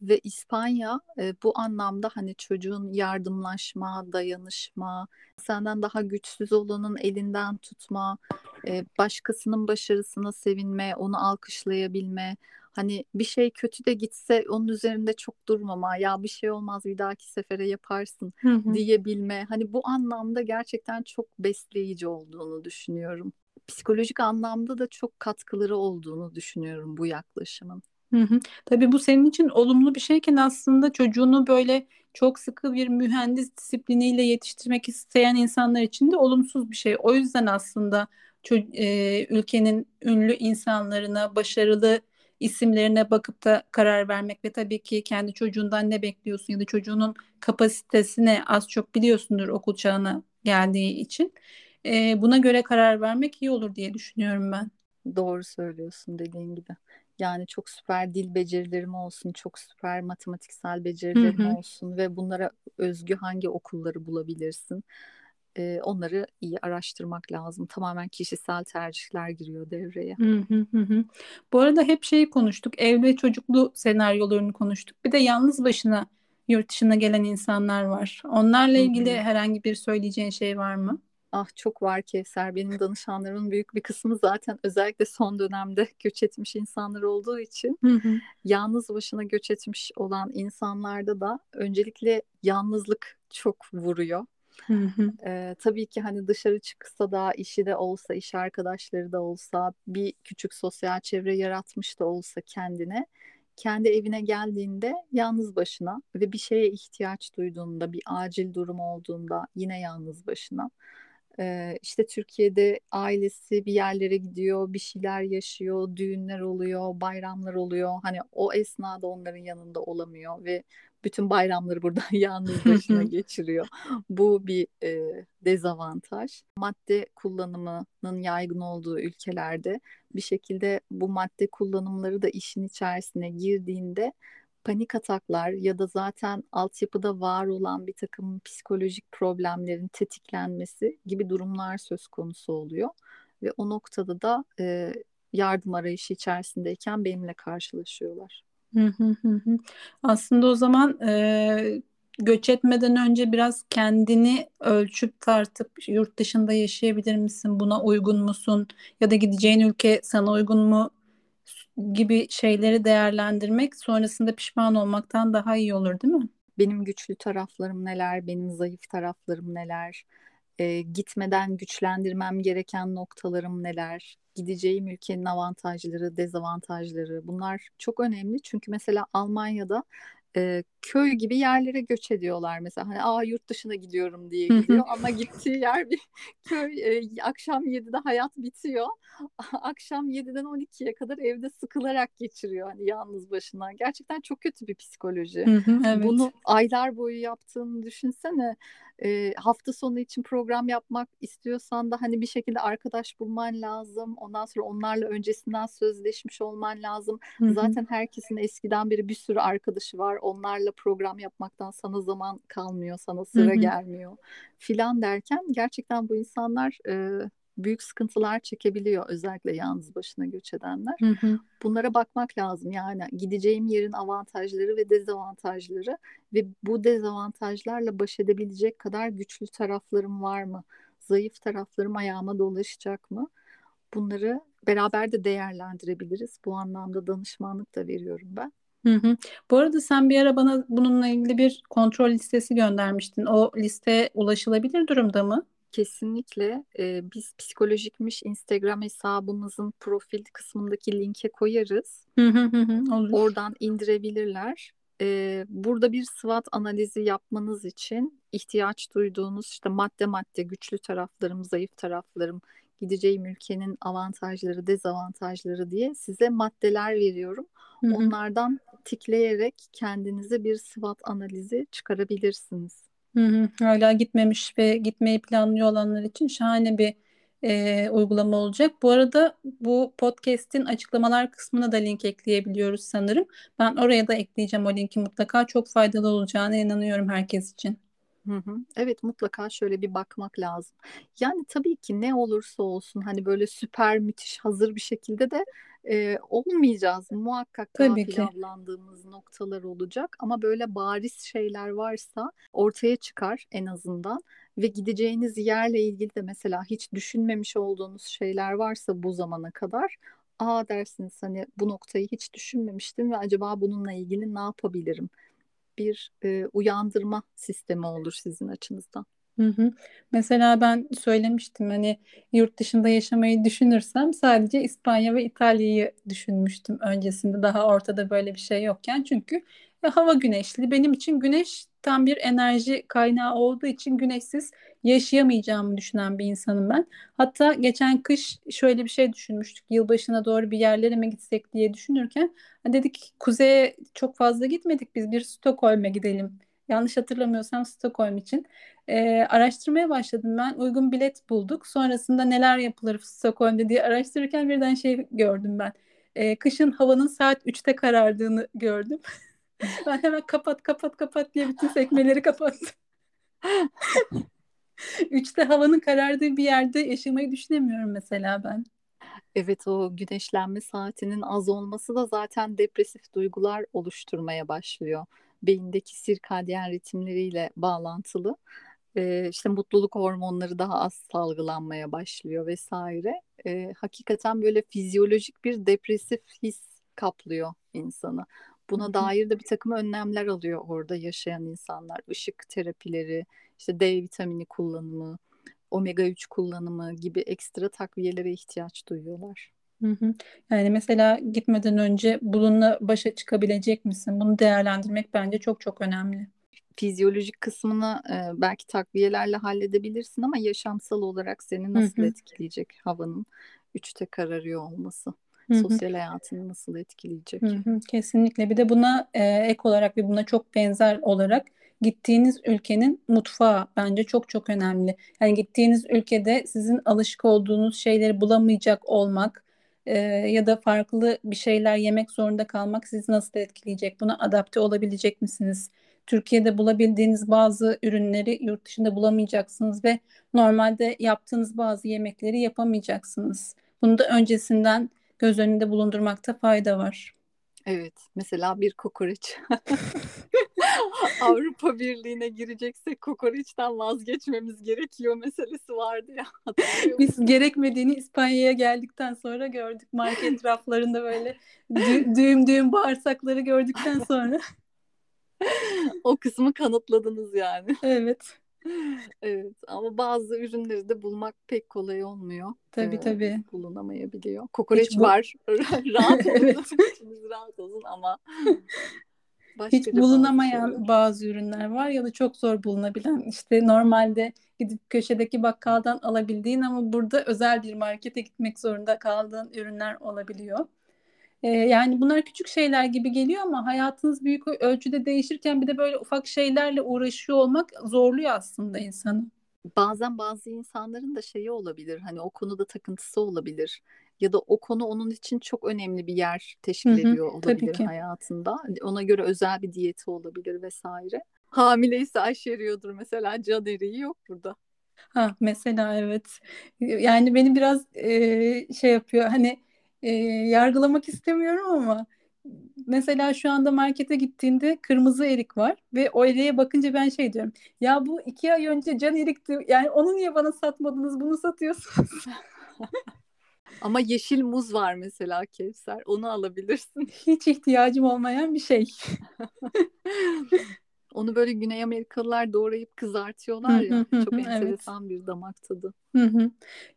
ve İspanya e, bu anlamda hani çocuğun yardımlaşma, dayanışma, senden daha güçsüz olanın elinden tutma, e, başkasının başarısına sevinme, onu alkışlayabilme, hani bir şey kötü de gitse onun üzerinde çok durmama, ya bir şey olmaz bir dahaki sefere yaparsın hı hı. diyebilme. Hani bu anlamda gerçekten çok besleyici olduğunu düşünüyorum. Psikolojik anlamda da çok katkıları olduğunu düşünüyorum bu yaklaşımın. Hı hı. Tabii bu senin için olumlu bir şeyken aslında çocuğunu böyle çok sıkı bir mühendis disipliniyle yetiştirmek isteyen insanlar için de olumsuz bir şey. O yüzden aslında e, ülkenin ünlü insanlarına, başarılı isimlerine bakıp da karar vermek ve tabii ki kendi çocuğundan ne bekliyorsun ya da çocuğunun kapasitesine az çok biliyorsundur okul çağına geldiği için. E, buna göre karar vermek iyi olur diye düşünüyorum ben. Doğru söylüyorsun dediğin gibi. Yani çok süper dil becerilerim olsun, çok süper matematiksel becerilerim hı hı. olsun ve bunlara özgü hangi okulları bulabilirsin? Ee, onları iyi araştırmak lazım. Tamamen kişisel tercihler giriyor devreye. Hı hı hı. Bu arada hep şeyi konuştuk. Ev ve çocuklu senaryolarını konuştuk. Bir de yalnız başına yurt dışına gelen insanlar var. Onlarla ilgili herhangi bir söyleyeceğin şey var mı? Ah çok var Kevser. Benim danışanlarımın büyük bir kısmı zaten özellikle son dönemde göç etmiş insanlar olduğu için hı hı. yalnız başına göç etmiş olan insanlarda da öncelikle yalnızlık çok vuruyor. Hı tabii ki hani dışarı çıksa da işi de olsa, iş arkadaşları da olsa, bir küçük sosyal çevre yaratmış da olsa kendine, kendi evine geldiğinde yalnız başına ve bir şeye ihtiyaç duyduğunda, bir acil durum olduğunda yine yalnız başına ee, işte Türkiye'de ailesi bir yerlere gidiyor, bir şeyler yaşıyor, düğünler oluyor, bayramlar oluyor. Hani o esnada onların yanında olamıyor ve bütün bayramları burada *laughs* yalnız başına geçiriyor. Bu bir e, dezavantaj. Madde kullanımının yaygın olduğu ülkelerde bir şekilde bu madde kullanımları da işin içerisine girdiğinde panik ataklar ya da zaten altyapıda var olan bir takım psikolojik problemlerin tetiklenmesi gibi durumlar söz konusu oluyor. Ve o noktada da e, yardım arayışı içerisindeyken benimle karşılaşıyorlar. Aslında o zaman e, göç etmeden önce biraz kendini ölçüp tartıp yurt dışında yaşayabilir misin? Buna uygun musun? Ya da gideceğin ülke sana uygun mu? gibi şeyleri değerlendirmek sonrasında pişman olmaktan daha iyi olur değil mi? Benim güçlü taraflarım neler, benim zayıf taraflarım neler, e, gitmeden güçlendirmem gereken noktalarım neler, gideceğim ülkenin avantajları, dezavantajları bunlar çok önemli. Çünkü mesela Almanya'da e, köy gibi yerlere göç ediyorlar mesela. Hani aa yurt dışına gidiyorum. diye gidiyor ama gittiği yer bir *laughs* köy e, akşam 7'de hayat bitiyor. *laughs* Akşam 7'den 12'ye kadar evde sıkılarak geçiriyor hani yalnız başına. Gerçekten çok kötü bir psikoloji. Evet. bunu aylar boyu yaptığını düşünsene e, hafta sonu için program yapmak istiyorsan da hani bir şekilde arkadaş bulman lazım. Ondan sonra onlarla öncesinden sözleşmiş olman lazım. Zaten herkesin eskiden beri bir sürü arkadaşı var. Onlarla program yapmaktan sana zaman kalmıyor, sana sıra gelmiyor filan derken gerçekten bu insanlar e, büyük sıkıntılar çekebiliyor özellikle yalnız başına göç edenler. Hı hı. Bunlara bakmak lazım yani gideceğim yerin avantajları ve dezavantajları ve bu dezavantajlarla baş edebilecek kadar güçlü taraflarım var mı? Zayıf taraflarım ayağıma dolaşacak mı? Bunları beraber de değerlendirebiliriz. Bu anlamda danışmanlık da veriyorum ben. Hı hı. Bu arada sen bir ara bana bununla ilgili bir kontrol listesi göndermiştin. O liste ulaşılabilir durumda mı? Kesinlikle e, biz psikolojikmiş Instagram hesabımızın profil kısmındaki linke koyarız. Olur. Oradan indirebilirler. E, burada bir SWOT analizi yapmanız için ihtiyaç duyduğunuz işte madde madde güçlü taraflarım, zayıf taraflarım, gideceğim ülkenin avantajları, dezavantajları diye size maddeler veriyorum. Onlardan tikleyerek kendinize bir SWOT analizi çıkarabilirsiniz. Hı hı. Hala gitmemiş ve gitmeyi planlıyor olanlar için şahane bir e, uygulama olacak. Bu arada bu podcast'in açıklamalar kısmına da link ekleyebiliyoruz sanırım. Ben oraya da ekleyeceğim o linki mutlaka. Çok faydalı olacağına inanıyorum herkes için. Hı hı. Evet mutlaka şöyle bir bakmak lazım. Yani tabii ki ne olursa olsun hani böyle süper müthiş hazır bir şekilde de e, olmayacağız. Muhakkak Tabii ki. noktalar olacak ama böyle bariz şeyler varsa ortaya çıkar en azından ve gideceğiniz yerle ilgili de mesela hiç düşünmemiş olduğunuz şeyler varsa bu zamana kadar aa dersiniz hani bu noktayı hiç düşünmemiştim ve acaba bununla ilgili ne yapabilirim? Bir e, uyandırma sistemi olur sizin açınızdan. Hı hı. Mesela ben söylemiştim hani yurt dışında yaşamayı düşünürsem sadece İspanya ve İtalya'yı düşünmüştüm öncesinde daha ortada böyle bir şey yokken çünkü ya hava güneşli benim için güneş tam bir enerji kaynağı olduğu için güneşsiz yaşayamayacağımı düşünen bir insanım ben. Hatta geçen kış şöyle bir şey düşünmüştük. Yılbaşına doğru bir yerlere mi gitsek diye düşünürken dedik kuzeye çok fazla gitmedik biz bir Stockholm'e gidelim. Yanlış hatırlamıyorsam Stockholm için. Ee, araştırmaya başladım ben. Uygun bilet bulduk. Sonrasında neler yapılır Stockholm'de diye araştırırken birden şey gördüm ben. Ee, kışın havanın saat 3'te karardığını gördüm. *laughs* ben hemen kapat kapat kapat diye bütün sekmeleri kapattım. *laughs* *laughs* Üçte havanın karardığı bir yerde yaşamayı düşünemiyorum mesela ben. Evet o güneşlenme saatinin az olması da zaten depresif duygular oluşturmaya başlıyor. Beyindeki sirkadyen ritimleriyle bağlantılı. Ee, işte mutluluk hormonları daha az salgılanmaya başlıyor vesaire. Ee, hakikaten böyle fizyolojik bir depresif his kaplıyor insanı. Buna dair de bir takım önlemler alıyor orada yaşayan insanlar. Işık terapileri, işte D vitamini kullanımı, omega 3 kullanımı gibi ekstra takviyelere ihtiyaç duyuyorlar. Hı hı. Yani mesela gitmeden önce bununla başa çıkabilecek misin? Bunu değerlendirmek bence çok çok önemli. Fizyolojik kısmını e, belki takviyelerle halledebilirsin ama yaşamsal olarak seni nasıl hı hı. etkileyecek havanın üçte kararıyor olması? Hı-hı. sosyal hayatını nasıl etkileyecek? Hı-hı. Kesinlikle. Bir de buna e, ek olarak ve buna çok benzer olarak gittiğiniz ülkenin mutfağı bence çok çok önemli. Yani gittiğiniz ülkede sizin alışık olduğunuz şeyleri bulamayacak olmak e, ya da farklı bir şeyler yemek zorunda kalmak sizi nasıl etkileyecek? Buna adapte olabilecek misiniz? Türkiye'de bulabildiğiniz bazı ürünleri yurt dışında bulamayacaksınız ve normalde yaptığınız bazı yemekleri yapamayacaksınız. Bunu da öncesinden göz önünde bulundurmakta fayda var. Evet, mesela bir kokoreç. *laughs* *laughs* Avrupa Birliği'ne gireceksek kokoreçten vazgeçmemiz gerekiyor meselesi vardı ya. *laughs* Biz gerekmediğini İspanya'ya geldikten sonra gördük. Market raflarında böyle dü- düğüm düğüm bağırsakları gördükten sonra. *laughs* o kısmı kanıtladınız yani. Evet. Evet ama bazı ürünleri de bulmak pek kolay olmuyor. Tabii ee, tabii. Bulunamayabiliyor. Kokoreç bu... var. rahat olun. evet. rahat olun ama hiç bulunamayan bazı, bazı ürünler var ya da çok zor bulunabilen işte normalde gidip köşedeki bakkaldan alabildiğin ama burada özel bir markete gitmek zorunda kaldığın ürünler olabiliyor. Ee, yani bunlar küçük şeyler gibi geliyor ama hayatınız büyük ölçüde değişirken bir de böyle ufak şeylerle uğraşıyor olmak zorluyor aslında insanı. Bazen bazı insanların da şeyi olabilir hani o konuda takıntısı olabilir ya da o konu onun için çok önemli bir yer teşkil hı hı, ediyor olabilir hayatında. Ona göre özel bir diyeti olabilir vesaire. Hamileyse aşeriyordur mesela can eriği yok burada. Ha mesela evet. Yani beni biraz e, şey yapıyor hani e, yargılamak istemiyorum ama mesela şu anda markete gittiğinde kırmızı erik var ve o eriğe bakınca ben şey diyorum. Ya bu iki ay önce can erikti. Yani onu niye bana satmadınız? Bunu satıyorsunuz. *laughs* Ama yeşil muz var mesela Kevser. Onu alabilirsin. *laughs* Hiç ihtiyacım olmayan bir şey. *laughs* Onu böyle Güney Amerikalılar doğrayıp kızartıyorlar ya. Çok enteresan evet. bir damak tadı.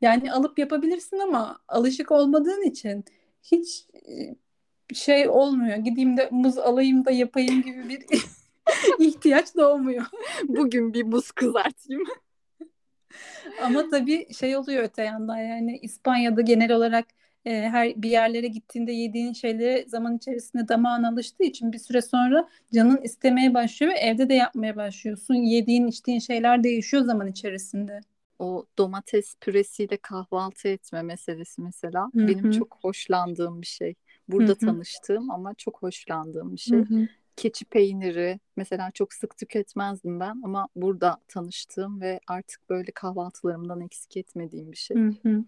Yani alıp yapabilirsin ama alışık olmadığın için hiç şey olmuyor. Gideyim de muz alayım da yapayım gibi bir *laughs* ihtiyaç doğmuyor. Bugün bir muz kızartayım. Ama tabii şey oluyor öte yandan yani İspanya'da genel olarak e, her bir yerlere gittiğinde yediğin şeyleri zaman içerisinde damağın alıştığı için bir süre sonra canın istemeye başlıyor ve evde de yapmaya başlıyorsun. Yediğin içtiğin şeyler değişiyor zaman içerisinde. O domates püresiyle kahvaltı etme meselesi mesela Hı-hı. benim çok hoşlandığım bir şey. Burada Hı-hı. tanıştığım ama çok hoşlandığım bir şey. Hı-hı keçi peyniri mesela çok sık tüketmezdim ben ama burada tanıştığım ve artık böyle kahvaltılarımdan eksik etmediğim bir şey. Hı hı.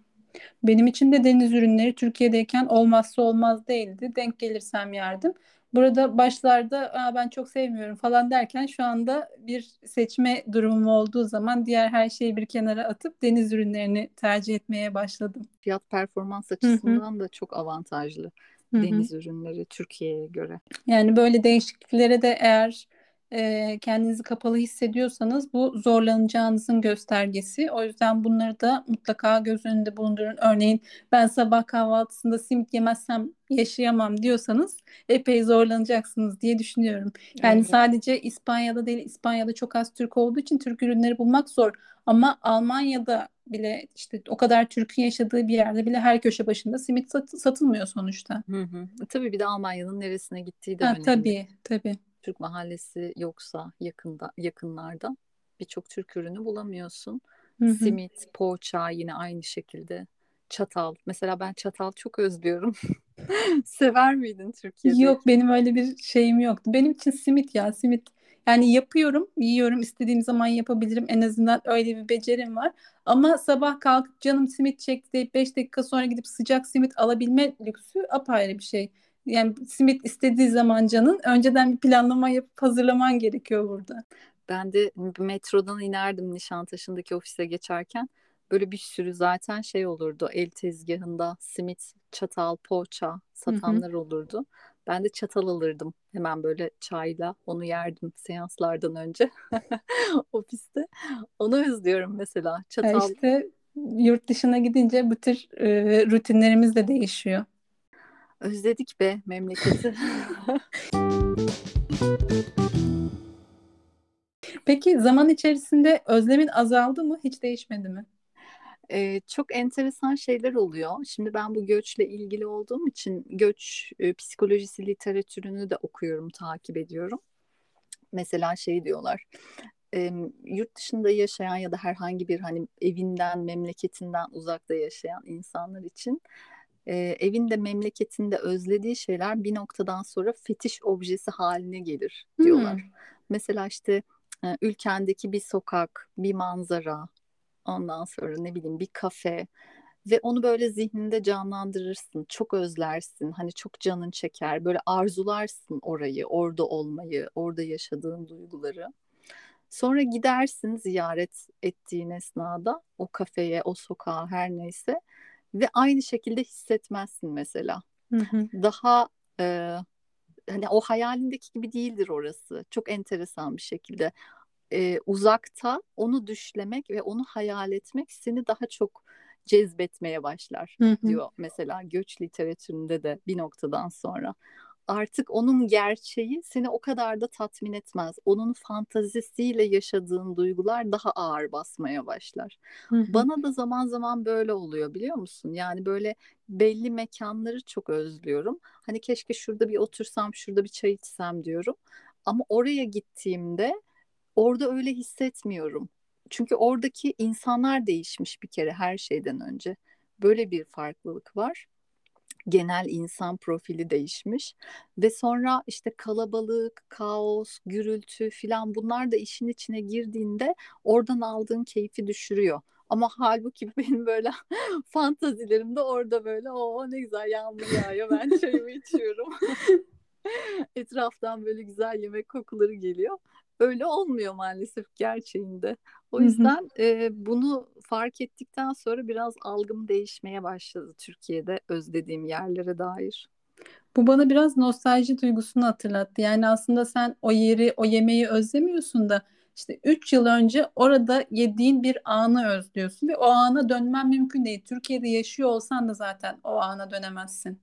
Benim için de deniz ürünleri Türkiye'deyken olmazsa olmaz değildi. Denk gelirsem yerdim. Burada başlarda ben çok sevmiyorum falan derken şu anda bir seçme durumum olduğu zaman diğer her şeyi bir kenara atıp deniz ürünlerini tercih etmeye başladım. Fiyat performans açısından Hı-hı. da çok avantajlı deniz Hı-hı. ürünleri Türkiye'ye göre. Yani böyle değişikliklere de eğer e, kendinizi kapalı hissediyorsanız bu zorlanacağınızın göstergesi. O yüzden bunları da mutlaka göz önünde bulundurun. Örneğin ben sabah kahvaltısında simit yemezsem yaşayamam diyorsanız epey zorlanacaksınız diye düşünüyorum. Yani evet. sadece İspanya'da değil, İspanya'da çok az Türk olduğu için Türk ürünleri bulmak zor. Ama Almanya'da bile işte o kadar Türk'ün yaşadığı bir yerde bile her köşe başında simit sat, satılmıyor sonuçta. Hı hı. Tabii bir de Almanya'nın neresine gittiği de ha, önemli. Tabii tabii. Türk mahallesi yoksa yakında yakınlarda birçok Türk ürünü bulamıyorsun. Hı hı. Simit, poğaça yine aynı şekilde. Çatal. Mesela ben çatal çok özlüyorum. *laughs* Sever miydin Türkiye'de? Yok benim öyle bir şeyim yoktu. Benim için simit ya simit. Yani yapıyorum, yiyorum, istediğim zaman yapabilirim. En azından öyle bir becerim var. Ama sabah kalkıp canım simit çekti deyip 5 dakika sonra gidip sıcak simit alabilme lüksü apayrı bir şey. Yani simit istediği zaman canın önceden bir planlama yapıp hazırlaman gerekiyor burada. Ben de metrodan inerdim Nişantaşı'ndaki ofise geçerken. Böyle bir sürü zaten şey olurdu. El tezgahında simit, çatal, poğaça satanlar hı hı. olurdu. Ben de çatal alırdım. Hemen böyle çayla onu yerdim seanslardan önce *laughs* ofiste. Onu özlüyorum mesela. Çatal. İşte yurt dışına gidince bu tür e, rutinlerimiz de değişiyor. Özledik be memleketi. *laughs* Peki zaman içerisinde özlemin azaldı mı? Hiç değişmedi mi? Ee, çok enteresan şeyler oluyor. Şimdi ben bu göçle ilgili olduğum için göç e, psikolojisi literatürünü de okuyorum, takip ediyorum. Mesela şey diyorlar, e, yurt dışında yaşayan ya da herhangi bir hani evinden, memleketinden uzakta yaşayan insanlar için e, evinde, memleketinde özlediği şeyler bir noktadan sonra fetiş objesi haline gelir diyorlar. Hmm. Mesela işte e, ülkendeki bir sokak, bir manzara, Ondan sonra ne bileyim bir kafe ve onu böyle zihninde canlandırırsın. Çok özlersin. Hani çok canın çeker. Böyle arzularsın orayı, orada olmayı, orada yaşadığın duyguları. Sonra gidersin ziyaret ettiğin esnada o kafeye, o sokağa her neyse ve aynı şekilde hissetmezsin mesela. Hı hı. Daha e, hani o hayalindeki gibi değildir orası. Çok enteresan bir şekilde e, uzakta onu düşlemek ve onu hayal etmek seni daha çok cezbetmeye başlar hı hı. diyor mesela göç literatüründe de bir noktadan sonra. Artık onun gerçeği seni o kadar da tatmin etmez. Onun fantazisiyle yaşadığın duygular daha ağır basmaya başlar. Hı hı. Bana da zaman zaman böyle oluyor biliyor musun? Yani böyle belli mekanları çok özlüyorum. Hani keşke şurada bir otursam, şurada bir çay içsem diyorum. Ama oraya gittiğimde Orada öyle hissetmiyorum. Çünkü oradaki insanlar değişmiş bir kere her şeyden önce. Böyle bir farklılık var. Genel insan profili değişmiş ve sonra işte kalabalık, kaos, gürültü filan bunlar da işin içine girdiğinde oradan aldığın keyfi düşürüyor. Ama halbuki *laughs* benim böyle *laughs* fantazilerimde orada böyle o ne güzel yağmur yağıyor ben çayımı içiyorum. *laughs* Etraftan böyle güzel yemek kokuları geliyor. Öyle olmuyor maalesef gerçeğinde. O yüzden e, bunu fark ettikten sonra biraz algım değişmeye başladı Türkiye'de özlediğim yerlere dair. Bu bana biraz nostalji duygusunu hatırlattı. Yani aslında sen o yeri, o yemeği özlemiyorsun da işte 3 yıl önce orada yediğin bir anı özlüyorsun ve o ana dönmen mümkün değil. Türkiye'de yaşıyor olsan da zaten o ana dönemezsin.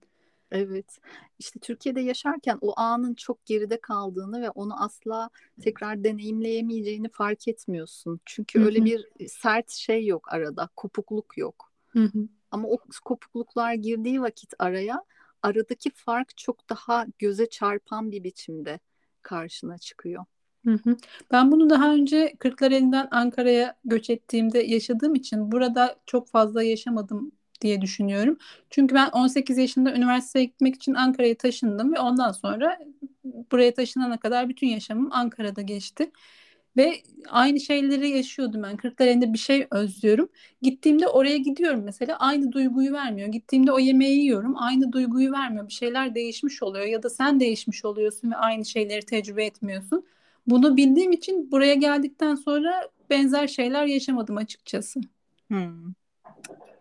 Evet. İşte Türkiye'de yaşarken o anın çok geride kaldığını ve onu asla tekrar deneyimleyemeyeceğini fark etmiyorsun. Çünkü Hı öyle bir sert şey yok arada, kopukluk yok. Hı hı. Ama o kopukluklar girdiği vakit araya aradaki fark çok daha göze çarpan bir biçimde karşına çıkıyor. Hı hı. Ben bunu daha önce Kırklareli'nden Ankara'ya göç ettiğimde yaşadığım için burada çok fazla yaşamadım diye düşünüyorum. Çünkü ben 18 yaşında üniversiteye gitmek için Ankara'ya taşındım ve ondan sonra buraya taşınana kadar bütün yaşamım Ankara'da geçti. Ve aynı şeyleri yaşıyordum ben. Kırklareli'nde bir şey özlüyorum. Gittiğimde oraya gidiyorum mesela aynı duyguyu vermiyor. Gittiğimde o yemeği yiyorum aynı duyguyu vermiyor. Bir şeyler değişmiş oluyor ya da sen değişmiş oluyorsun ve aynı şeyleri tecrübe etmiyorsun. Bunu bildiğim için buraya geldikten sonra benzer şeyler yaşamadım açıkçası. Hmm.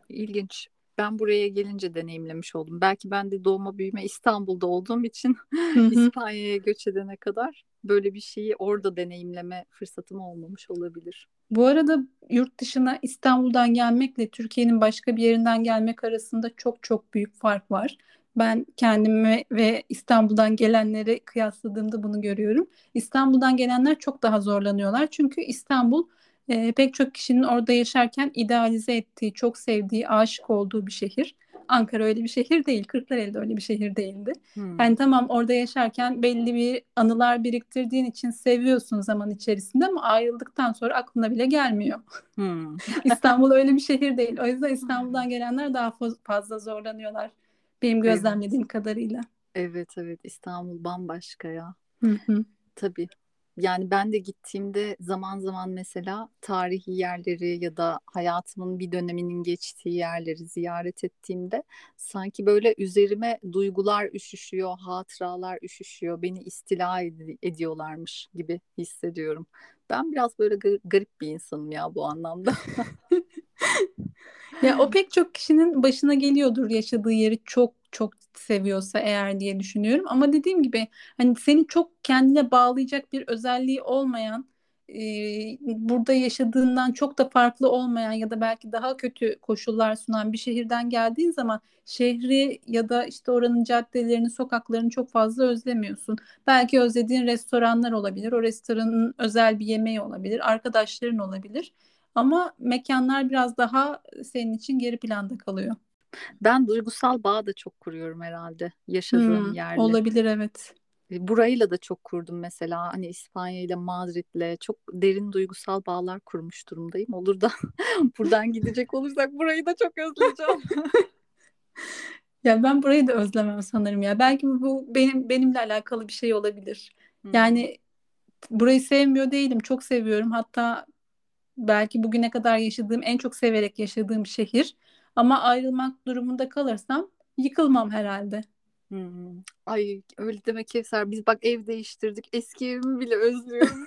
İlginç. Ben buraya gelince deneyimlemiş oldum. Belki ben de doğma büyüme İstanbul'da olduğum için *laughs* İspanya'ya göç edene kadar böyle bir şeyi orada deneyimleme fırsatım olmamış olabilir. Bu arada yurt dışına İstanbul'dan gelmekle Türkiye'nin başka bir yerinden gelmek arasında çok çok büyük fark var. Ben kendimi ve İstanbul'dan gelenleri kıyasladığımda bunu görüyorum. İstanbul'dan gelenler çok daha zorlanıyorlar. Çünkü İstanbul e, pek çok kişinin orada yaşarken idealize ettiği, çok sevdiği, aşık olduğu bir şehir. Ankara öyle bir şehir değil. Kırklareli de öyle bir şehir değildi. Hmm. Yani tamam orada yaşarken belli bir anılar biriktirdiğin için seviyorsun zaman içerisinde ama ayrıldıktan sonra aklına bile gelmiyor. Hmm. *laughs* İstanbul öyle bir şehir değil. O yüzden İstanbul'dan gelenler daha fazla zorlanıyorlar. Benim gözlemlediğim evet. kadarıyla. Evet evet İstanbul bambaşka ya. Hı hı. Tabii yani ben de gittiğimde zaman zaman mesela tarihi yerleri ya da hayatımın bir döneminin geçtiği yerleri ziyaret ettiğimde sanki böyle üzerime duygular üşüşüyor, hatıralar üşüşüyor, beni istila ed- ediyorlarmış gibi hissediyorum. Ben biraz böyle garip bir insanım ya bu anlamda. *laughs* ya o pek çok kişinin başına geliyordur yaşadığı yeri çok çok seviyorsa eğer diye düşünüyorum. Ama dediğim gibi hani seni çok kendine bağlayacak bir özelliği olmayan e, burada yaşadığından çok da farklı olmayan ya da belki daha kötü koşullar sunan bir şehirden geldiğin zaman şehri ya da işte oranın caddelerini, sokaklarını çok fazla özlemiyorsun. Belki özlediğin restoranlar olabilir. O restoranın özel bir yemeği olabilir. Arkadaşların olabilir. Ama mekanlar biraz daha senin için geri planda kalıyor. Ben duygusal bağ da çok kuruyorum herhalde yaşadığım hmm, yerle. Olabilir evet. E, burayla da çok kurdum mesela hani İspanya ile Madrid'le çok derin duygusal bağlar kurmuş durumdayım. Olur da *laughs* buradan gidecek olursak burayı da çok özleyeceğim. *laughs* ya ben burayı da özlemem sanırım ya. Belki bu benim benimle alakalı bir şey olabilir. Hmm. Yani burayı sevmiyor değilim. Çok seviyorum. Hatta belki bugüne kadar yaşadığım en çok severek yaşadığım şehir. Ama ayrılmak durumunda kalırsam yıkılmam herhalde. Hmm. Ay öyle demek Kevser. Biz bak ev değiştirdik. Eski evimi bile özlüyorum.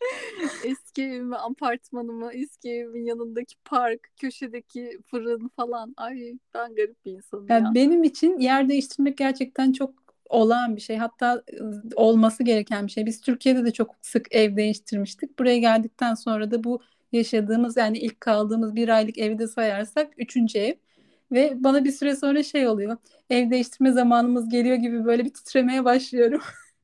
*laughs* eski evimi, apartmanımı, eski evimin yanındaki park, köşedeki fırın falan. Ay ben garip bir insanım yani ya. Benim için yer değiştirmek gerçekten çok olağan bir şey. Hatta olması gereken bir şey. Biz Türkiye'de de çok sık ev değiştirmiştik. Buraya geldikten sonra da bu yaşadığımız yani ilk kaldığımız bir aylık evde sayarsak üçüncü ev. Ve bana bir süre sonra şey oluyor. Ev değiştirme zamanımız geliyor gibi böyle bir titremeye başlıyorum.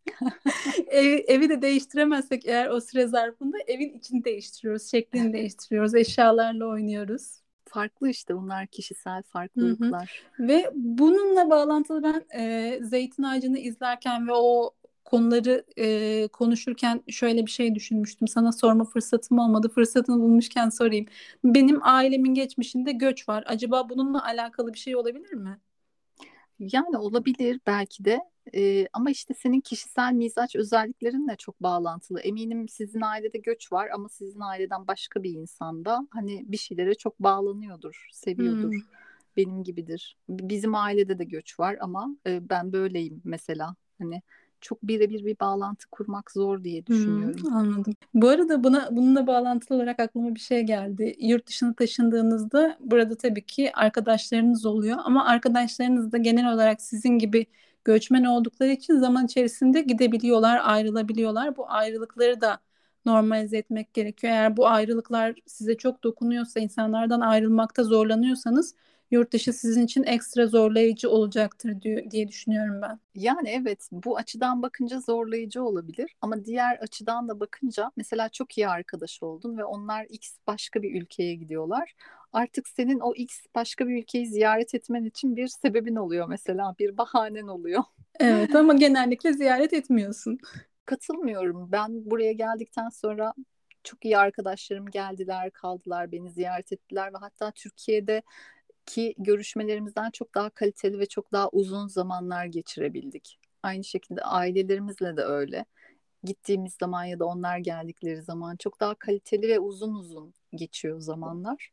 *laughs* ev, evi de değiştiremezsek eğer o süre zarfında evin içini değiştiriyoruz, şeklini değiştiriyoruz, eşyalarla oynuyoruz. Farklı işte bunlar kişisel farklılıklar. Hı hı. Ve bununla bağlantılı ben e, Zeytin Ağacı'nı izlerken ve o konuları e, konuşurken şöyle bir şey düşünmüştüm. Sana sorma fırsatım olmadı. Fırsatını bulmuşken sorayım. Benim ailemin geçmişinde göç var. Acaba bununla alakalı bir şey olabilir mi? Yani olabilir belki de ee, ama işte senin kişisel mizaç özelliklerinle çok bağlantılı. Eminim sizin ailede göç var ama sizin aileden başka bir insanda hani bir şeylere çok bağlanıyordur, seviyordur. Hmm. Benim gibidir. Bizim ailede de göç var ama e, ben böyleyim mesela. Hani çok birebir bir bağlantı kurmak zor diye düşünüyorum. Hmm, anladım. Bu arada buna bununla bağlantılı olarak aklıma bir şey geldi. Yurt dışına taşındığınızda burada tabii ki arkadaşlarınız oluyor ama arkadaşlarınız da genel olarak sizin gibi göçmen oldukları için zaman içerisinde gidebiliyorlar, ayrılabiliyorlar. Bu ayrılıkları da normalize etmek gerekiyor. Eğer bu ayrılıklar size çok dokunuyorsa, insanlardan ayrılmakta zorlanıyorsanız yurt dışı sizin için ekstra zorlayıcı olacaktır diye düşünüyorum ben. Yani evet bu açıdan bakınca zorlayıcı olabilir ama diğer açıdan da bakınca mesela çok iyi arkadaş oldun ve onlar X başka bir ülkeye gidiyorlar. Artık senin o X başka bir ülkeyi ziyaret etmen için bir sebebin oluyor mesela bir bahanen oluyor. *laughs* Evet ama genellikle ziyaret etmiyorsun. Katılmıyorum. Ben buraya geldikten sonra çok iyi arkadaşlarım geldiler, kaldılar, beni ziyaret ettiler ve hatta Türkiye'de ki görüşmelerimizden çok daha kaliteli ve çok daha uzun zamanlar geçirebildik. Aynı şekilde ailelerimizle de öyle. Gittiğimiz zaman ya da onlar geldikleri zaman çok daha kaliteli ve uzun uzun geçiyor zamanlar.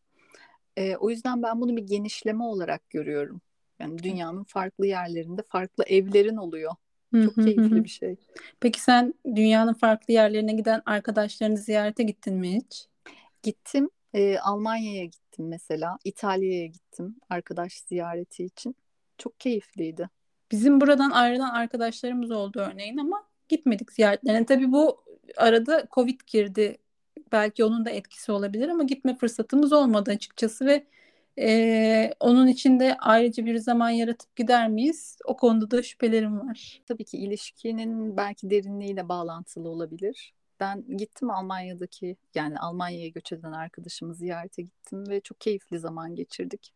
E, o yüzden ben bunu bir genişleme olarak görüyorum. Yani dünyanın farklı yerlerinde farklı evlerin oluyor. Çok keyifli bir şey. Peki sen dünyanın farklı yerlerine giden arkadaşlarını ziyarete gittin mi hiç? Gittim. E, Almanya'ya gittim mesela. İtalya'ya gittim arkadaş ziyareti için. Çok keyifliydi. Bizim buradan ayrılan arkadaşlarımız oldu örneğin ama gitmedik ziyaretlerine. Tabii bu arada Covid girdi. Belki onun da etkisi olabilir ama gitme fırsatımız olmadı açıkçası ve ee, onun için de ayrıca bir zaman yaratıp gider miyiz? O konuda da şüphelerim var. Tabii ki ilişkinin belki derinliğiyle bağlantılı olabilir. Ben gittim Almanya'daki yani Almanya'ya göç eden arkadaşımı ziyarete gittim ve çok keyifli zaman geçirdik.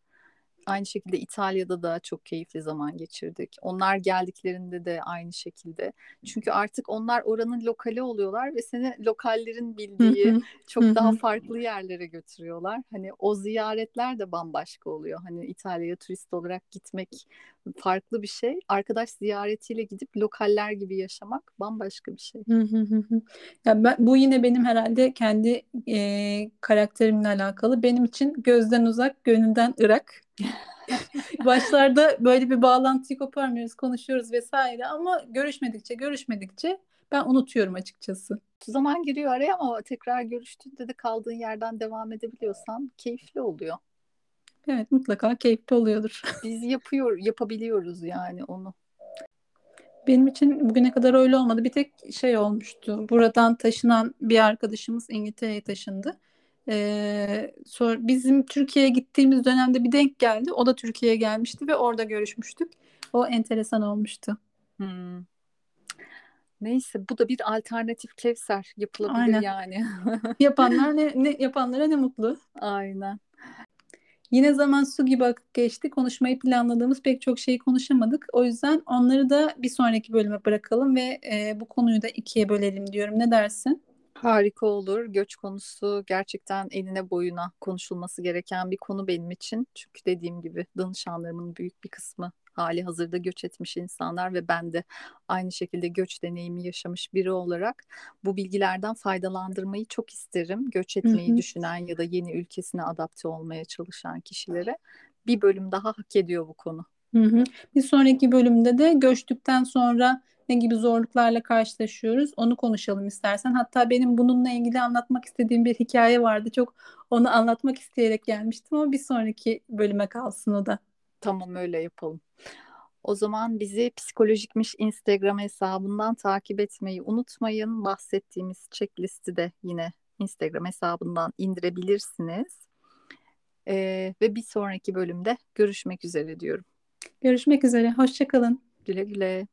Aynı şekilde İtalya'da da çok keyifli zaman geçirdik. Onlar geldiklerinde de aynı şekilde. Çünkü artık onlar oranın lokali oluyorlar ve seni lokallerin bildiği çok daha farklı yerlere götürüyorlar. Hani o ziyaretler de bambaşka oluyor. Hani İtalya'ya turist olarak gitmek farklı bir şey. Arkadaş ziyaretiyle gidip lokaller gibi yaşamak bambaşka bir şey. ya ben, bu yine benim herhalde kendi e, karakterimle alakalı. Benim için gözden uzak, gönülden ırak. *laughs* Başlarda böyle bir bağlantıyı koparmıyoruz, konuşuyoruz vesaire ama görüşmedikçe görüşmedikçe ben unutuyorum açıkçası. Zaman giriyor araya ama tekrar görüştüğünde de kaldığın yerden devam edebiliyorsan keyifli oluyor. Evet mutlaka keyifli oluyordur. *laughs* Biz yapıyor, yapabiliyoruz yani onu. Benim için bugüne kadar öyle olmadı. Bir tek şey olmuştu. Buradan taşınan bir arkadaşımız İngiltere'ye taşındı. Ee, sonra bizim Türkiye'ye gittiğimiz dönemde bir denk geldi. O da Türkiye'ye gelmişti ve orada görüşmüştük. O enteresan olmuştu. Hmm. Neyse bu da bir alternatif Kevser yapılabilir Aynen. yani. *laughs* Yapanlar ne, ne yapanlara ne mutlu. Aynen. Yine zaman su gibi akıp geçti. Konuşmayı planladığımız pek çok şeyi konuşamadık. O yüzden onları da bir sonraki bölüme bırakalım ve e, bu konuyu da ikiye bölelim diyorum. Ne dersin? Harika olur. Göç konusu gerçekten eline boyuna konuşulması gereken bir konu benim için. Çünkü dediğim gibi danışanlarımın büyük bir kısmı hali hazırda göç etmiş insanlar ve ben de aynı şekilde göç deneyimi yaşamış biri olarak bu bilgilerden faydalandırmayı çok isterim. Göç etmeyi düşünen ya da yeni ülkesine adapte olmaya çalışan kişilere bir bölüm daha hak ediyor bu konu. Hı hı. Bir sonraki bölümde de göçtükten sonra ne gibi zorluklarla karşılaşıyoruz onu konuşalım istersen. Hatta benim bununla ilgili anlatmak istediğim bir hikaye vardı. Çok onu anlatmak isteyerek gelmiştim ama bir sonraki bölüme kalsın o da. Tamam öyle yapalım. O zaman bizi psikolojikmiş Instagram hesabından takip etmeyi unutmayın. Bahsettiğimiz checklisti de yine Instagram hesabından indirebilirsiniz. Ee, ve bir sonraki bölümde görüşmek üzere diyorum. Görüşmek üzere. Hoşçakalın. Güle güle.